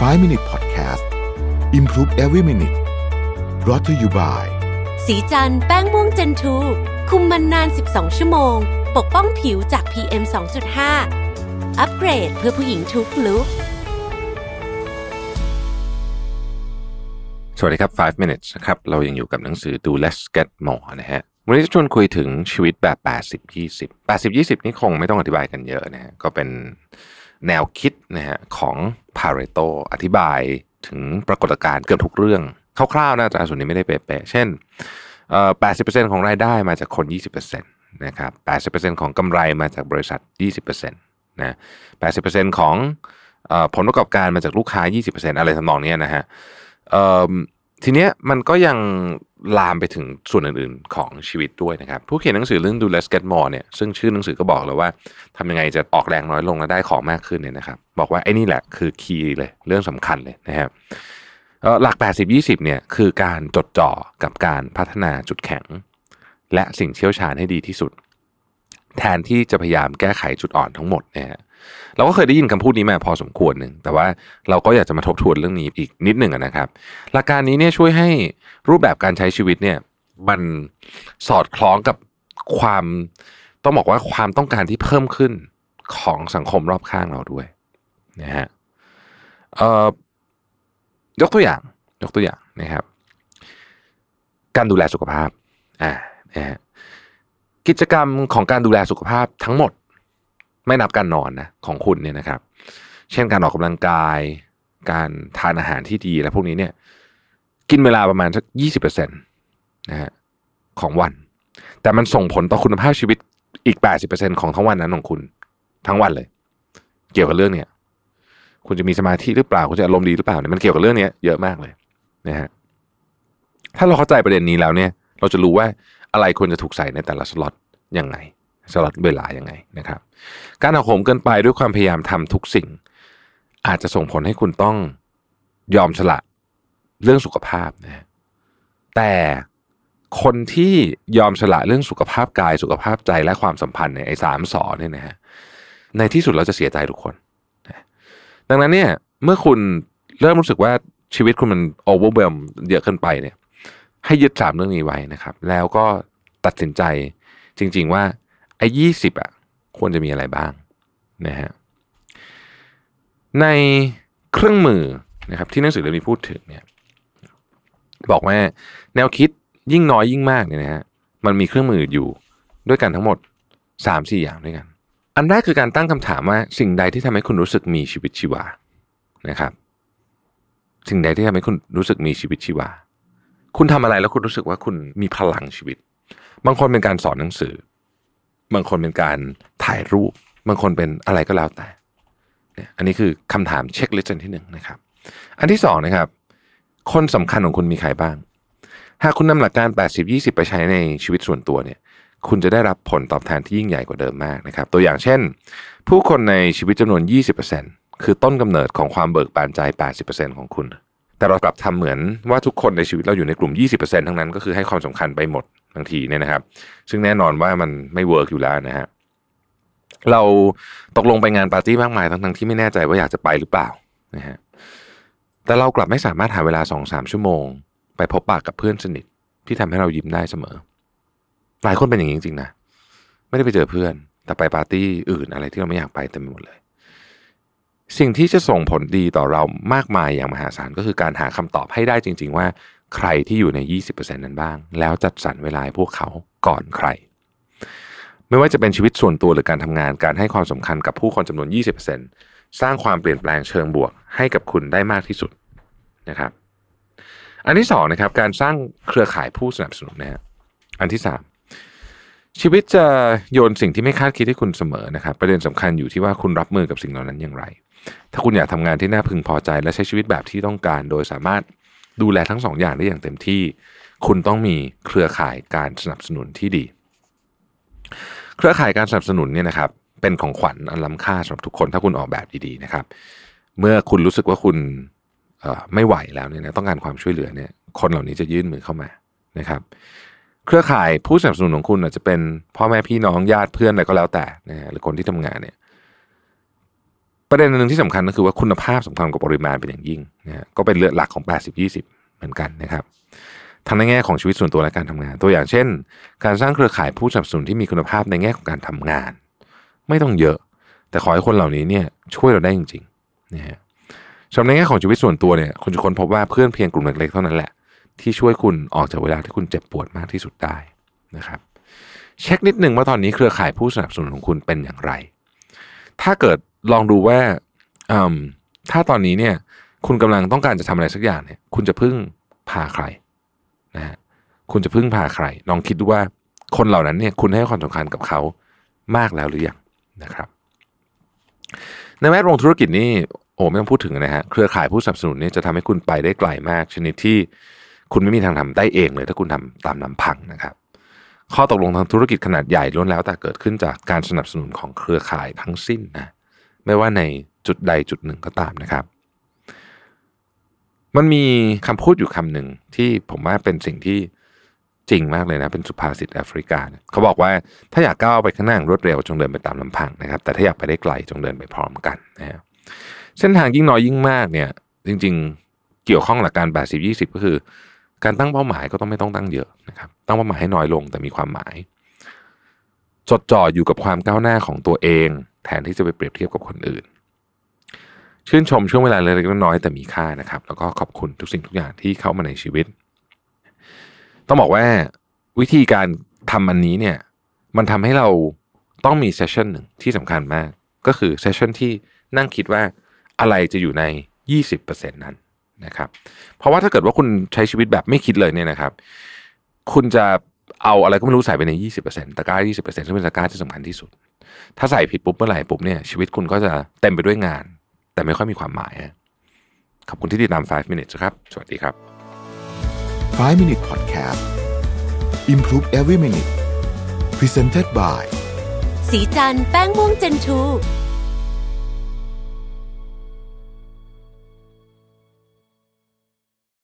5 Minute Podcast Improve Every Minute brought to you by สีจันแป้งม่วงเจนทูคุมมันนาน 12 ชั่วโมง ปกป้องผิวจาก PM 2.5 อัปเกรดเพื่อผู้หญิงทุกลุกสวัสดีครับ 5 minutes นะครับ เรายังอยู่กับหนังสือ Do Less Get More นะฮะ วันนี้จะชวนคุยถึงชีวิตแบบ 80 20 80 20 นี่คงไม่ต้องอธิบายกันเยอะนะฮะ ก็เป็นแนวคิดนะฮะของ Pareto อธิบายถึงปรากฏการณ์เกือบทุกเรื่อง คร่าวๆนะอาจารย์ส่วนนี้ไม่ได้เป๊ะๆเช่น 80%ของรายได้มาจากคน 20%นะครับ 80%ของกำไรมาจากบริษัท 20%นะ 80%ของออผลประกอบการมาจากลูกค้า 20%อะไรทำนองเนี้ยนะฮะทีเนี้ยมันก็ยัง ลามไปถึงส่วนอื่นๆของชีวิตด้วยนะครับ ผู้เขียนหนังสือเรื่อง Do Less Get More เนี่ยซึ่งชื่อหนังสือก็บอกเลยว่าทำยังไงจะออกแรงน้อยลงและได้ของมากขึ้นเนี่ยนะครับ บอกว่าไอ้นี่แหละคือคีย์เลยเรื่องสำคัญเลยนะครับหลัก 80-20 เนี่ยคือการจดจ่อกับการพัฒนาจุดแข็ง และสิ่งเชี่ยวชาญให้ดีที่สุด แทนที่จะพยายามแก้ไขจุดอ่อนทั้งหมดนะฮะเราก็เคยได้ยินคำพูดนี้มาพอสมควรหนึ่งแต่ว่าเราก็อยากจะมาทบทวนเรื่องนี้อีกนิดหนึ่งนะครับ หลักการนี้เนี่ยช่วยให้รูปแบบการใช้ชีวิตเนี่ยมันสอดคล้องกับความต้องบอกว่าความต้องการที่เพิ่มขึ้นของสังคมรอบข้างเราด้วยนะฮะยกตัวอย่างยกตัวอย่างนะครับ การดูแลสุขภาพอ่านะฮะ กิจกรรมของการดูแลสุขภาพทั้งหมด ไม่นับการนอนนะของคุณเนี่ยนะครับ เช่นการออกกำลังกาย การทานอาหารที่ดีและพวกนี้เนี่ย กินเวลาประมาณสักยี่สิบเปอร์เซ็นต์นะฮะของวัน แต่มันส่งผลต่อคุณภาพชีวิตอีกแปดสิบเปอร์เซ็นของทั้งวันนั้นของคุณ ทั้งวันเลย เกี่ยวกับเรื่องเนี้ยคุณจะมีสมาธิหรือเปล่าคุณจะอารมณ์ดีหรือเปล่าเนี่ยมันเกี่ยวกับเรื่องเนี้ยเยอะมากเลยนะฮะถ้าเราเข้าใจประเด็นนี้แล้วเนี่ย เราจะรู้ว่าอะไรควรจะถูกใส่ในแต่ละสล็อต ยังไงสล็อตเวลายังไงนะครับ การหักโหมเกินไปด้วยความพยายามทำทุกสิ่ง อาจจะส่งผลให้คุณต้องยอมสละเรื่องสุขภาพนะแต่คนที่ยอมสละเรื่องสุขภาพกายสุขภาพใจและความสัมพันธ์เนี่ยไอ้สามสอเนี่ยนะฮะในที่สุดเราจะเสียใจทุกคนนะดังนั้นเนี่ยเมื่อคุณเริ่มรู้สึกว่าชีวิตคุณมันโอเวอร์เวลเยอะเกินไปเนี่ย ให้ยึดสามเรื่องนี้ไว้นะครับ แล้วก็ตัดสินใจ จริง ๆ ว่าไอ้ยี่สิบอะควรจะมีอะไรบ้างนะฮะในเครื่องมือนะครับที่หนังสือเล่มนี้พูดถึงเนี่ยบอกว่าแนวคิดยิ่งน้อยยิ่งมากเนี่ยนะฮะมันมีเครื่องมืออยู่ด้วยกันทั้งหมดสามสี่อย่างด้วยกัน อันแรกคือการตั้งคำถามว่าสิ่งใดที่ทำให้คุณรู้สึกมีชีวิตชีวานะครับ สิ่งใดที่ทำให้คุณรู้สึกมีชีวิตชีวา คุณทำอะไรแล้วคุณรู้สึกว่าคุณมีพลังชีวิต บางคนเป็นการสอนหนังสือ บางคนเป็นการถ่ายรูป บางคนเป็นอะไรก็แล้วแต่เนี่ยอันนี้คือคำถามเช็คลิสต์อันที่หนึ่งนะครับ อันที่สองนะครับ คนสำคัญของคุณมีใครบ้าง หากคุณนำหลักการ 80-20 ไปใช้ในชีวิตส่วนตัวเนี่ยคุณจะได้รับผลตอบแทนที่ยิ่งใหญ่กว่าเดิมมากนะครับ ตัวอย่างเช่น ผู้คนในชีวิตจำนวน 20%คือต้นกำเนิดของความเบิกบานใจ 80%ของคุณ แต่เรากลับทำเหมือนว่าทุกคนในชีวิตเราอยู่ในกลุ่ม 20%ทั้งนั้นก็คือให้ความสำคัญไปหมด บางทีเนี่ยนะครับ ซึ่งแน่นอนว่ามันไม่ work อยู่แล้วนะฮะเราตกลงไปงานปาร์ตี้มากมายทั้งๆที่ไม่แน่ใจว่าอยากจะไปหรือเปล่านะฮะแต่เรากลับไม่สามารถหาเวลาสองสามชั่วโมง ไปพบปะกับเพื่อนสนิทที่ทำให้เรายิ้มได้เสมอ หลายคนเป็นอย่างนี้จริงๆนะไม่ได้ไปเจอเพื่อน แต่ไปปาร์ตี้อื่นอะไรที่เราไม่อยากไปเต็มไปหมดเลย สิ่งที่จะส่งผลดีต่อเรามากมายอย่างมหาศาลก็คือการหาคำตอบให้ได้จริง ๆ ว่า ใครที่อยู่ใน 20%นั้นบ้าง แล้วจัดสรรเวลาพวกเขาก่อนใคร ไม่ว่าจะเป็นชีวิตส่วนตัวหรือการทำงานการให้ความสำคัญกับผู้คนจำนวน 20%สร้างความเปลี่ยนแปลงเชิงบวกให้กับคุณได้มากที่สุดนะครับ อันที่สองนะครับการสร้างเครือข่ายผู้สนับสนุนนะฮะอันที่สามชีวิตจะโยนสิ่งที่ไม่คาดคิดให้คุณเสมอนะครับ ประเด็นสำคัญอยู่ที่ว่าคุณรับมือกับสิ่งเหล่านั้นอย่างไร ถ้าคุณอยากทำงานที่น่าพึงพอใจและใช้ชีวิตแบบที่ต้องการ โดยสามารถ ดูแลทั้งสองอย่างได้อย่างเต็มที่ คุณต้องมีเครือข่ายการสนับสนุนที่ดี เครือข่ายการสนับสนุนเนี่ยนะครับ เป็นของขวัญอันล้ำค่าสำหรับทุกคนถ้าคุณออกแบบดีๆนะครับ เมื่อคุณรู้สึกว่าคุณไม่ไหวแล้วเนี่ยนะต้องการความช่วยเหลือเนี่ย คนเหล่านี้จะยื่นมือเข้ามานะครับ เครือข่ายผู้สนับสนุนของคุณอาจจะเป็นพ่อแม่พี่น้องญาติเพื่อนอะไรก็แล้วแต่นะฮะหรือคนที่ทำงานเนี่ย ประเด็นหนึ่งที่สำคัญก็คือว่าคุณภาพสำคัญกว่าปริมาณเป็นอย่างยิ่งนะฮะก็เป็นเลือดหลักของ 80-20 เหมือนกันนะครับทั้งในแง่ของชีวิตส่วนตัวและการทำงาน ตัวอย่างเช่น การสร้างเครือข่ายผู้สนับสนุนที่มีคุณภาพในแง่ของการทำงาน ไม่ต้องเยอะ แต่ขอให้คนเหล่านี้เนี่ยช่วยเราได้จริงๆนะฮะสำหรับในแง่ของชีวิตส่วนตัวเนี่ยคุณจะค้นพบว่าเพื่อนเพียงกลุ่มเล็กๆเท่านั้นแหละ ที่ช่วยคุณออกจากเวลาที่คุณเจ็บปวดมากที่สุดได้นะครับ เช็คนิดหนึ่งว่าตอนนี้เครือข่ายผู้สนับสนุนของคุณเป็นอย่างไร ถ้าเกิด ลองดูว่าถ้าตอนนี้เนี่ย คุณกำลังต้องการจะทำอะไรสักอย่างเนี่ย คุณจะพึ่งพาใครนะฮะคุณจะพึ่งพาใคร ลองคิดดูว่าคนเหล่านั้นเนี่ย คุณให้ความสำคัญกับเขามากแล้วหรือยังนะครับ ในแวดวงธุรกิจนี่โอ้ไม่ต้องพูดถึงนะฮะเครือข่ายผู้สนับสนุนเนี่ยจะทำให้คุณไปได้ไกลมาก ชนิดที่คุณไม่มีทางทำได้เองเลย ถ้าคุณทำตามลำพังนะครับ ข้อตกลงทางธุรกิจขนาดใหญ่ล้วนแล้วแต่เกิดขึ้นจากการสนับสนุนของเครือข่ายทั้งสิ้นนะ ไม่ว่าในจุดใดจุดหนึ่งก็ตามนะครับ มันมีคำพูดอยู่คำหนึ่งที่ผมว่าเป็นสิ่งที่จริงมากเลยนะ เป็นสุภาษิตแอฟริกา เขาบอกว่าถ้าอยากก้าวไปข้างหน้ารวดเร็วจงเดินไปตามลำพังนะครับ แต่ถ้าอยากไปได้ไกลจงเดินไปพร้อมกันนะครับเส้นทางยิ่งน้อยยิ่งมากเนี่ย จริง ๆ เกี่ยวข้องหลักการ80 20 ก็คือ การตั้งเป้าหมายก็ต้องไม่ต้องตั้งเยอะนะครับ ตั้งเป้าหมายให้น้อยลงแต่มีความหมาย จดจ่ออยู่กับความก้าวหน้าของตัวเอง แทนที่จะไปเปรียบเทียบกับคนอื่น ชื่นชมช่วงเวลาเล็กๆน้อยๆแต่มีค่านะครับ แล้วก็ขอบคุณทุกสิ่งทุกอย่างที่เข้ามาในชีวิต ต้องบอกว่าวิธีการทำอันนี้เนี่ย มันทำให้เราต้องมีเซสชันหนึ่งที่สำคัญมาก ก็คือเซสชันที่นั่งคิดว่าอะไรจะอยู่ใน 20%นั้นนะครับ เพราะว่าถ้าเกิดว่าคุณใช้ชีวิตแบบไม่คิดเลยเนี่ยนะครับ คุณจะเอาอะไรก็ไม่รู้ใส่ไปใน 20%ตะกร้า 20%ซึ่งเป็นตะกร้าที่สำคัญที่สุด ถ้าใส่ผิดปุ๊บเมื่อไหร่ปุ๊บเนี่ยชีวิตคุณก็จะเต็มไปด้วยงาน แต่ไม่ค่อยมีความหมายนะขอบคุณที่ติดตาม 5 minutes ครับ สวัสดีครับ 5 Minute Podcast Improve Every Minute Presented by สีจันแป้งม่วงเจนทู